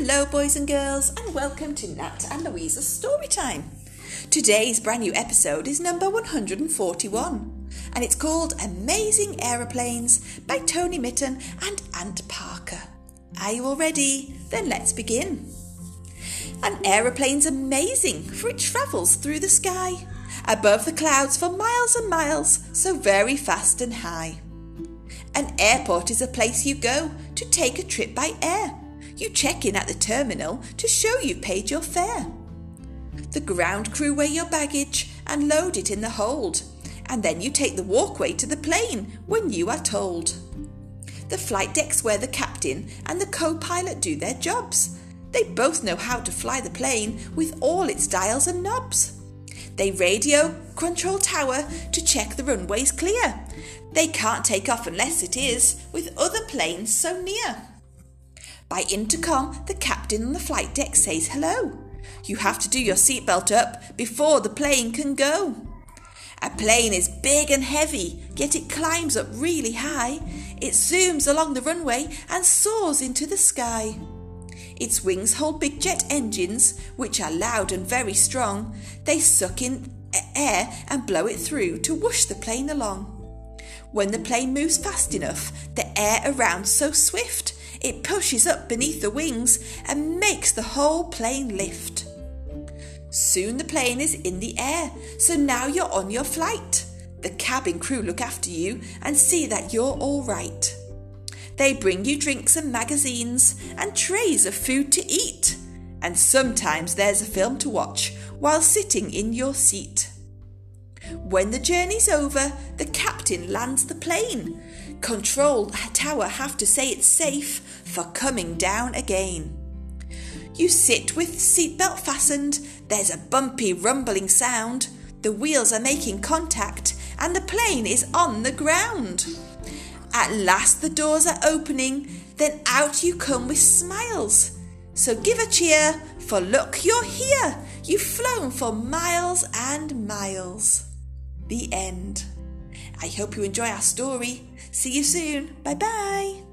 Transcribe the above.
Hello, boys and girls, and welcome to Nat and Louisa's Storytime. Today's brand new episode is number 141, and it's called Amazing Aeroplanes by Tony Mitton and Ant Parker. Are you all ready? Then let's begin. An aeroplane's amazing, for it travels through the sky, above the clouds for miles and miles, so very fast and high. An airport is a place you go to take a trip by air. You check in at the terminal to show you paid your fare. The ground crew weigh your baggage and load it in the hold, and then you take the walkway to the plane when you are told. The flight deck's where the captain and the co pilot do their jobs. They both know how to fly the plane with all its dials and knobs. They radio control tower to check the runway's clear. They can't take off unless it is with other planes so near. By intercom, the captain on the flight deck says hello. You have to do your seatbelt up before the plane can go. A plane is big and heavy, yet it climbs up really high. It zooms along the runway and soars into the sky. Its wings hold big jet engines, which are loud and very strong. They suck in air and blow it through to whoosh the plane along. When the plane moves fast enough, the air around so swift, it pushes up beneath the wings and makes the whole plane lift. Soon the plane is in the air, so now you're on your flight. The cabin crew look after you and see that you're all right. They bring you drinks and magazines and trays of food to eat. And sometimes there's a film to watch while sitting in your seat. When the journey's over, the captain lands the plane. Control tower have to say it's safe for coming down again. You sit with seatbelt fastened, there's a bumpy rumbling sound, the wheels are making contact, and the plane is on the ground. At last the doors are opening, then out you come with smiles. So give a cheer, for look, you're here. You've flown for miles and miles. The end. I hope you enjoy our story. See you soon. Bye bye.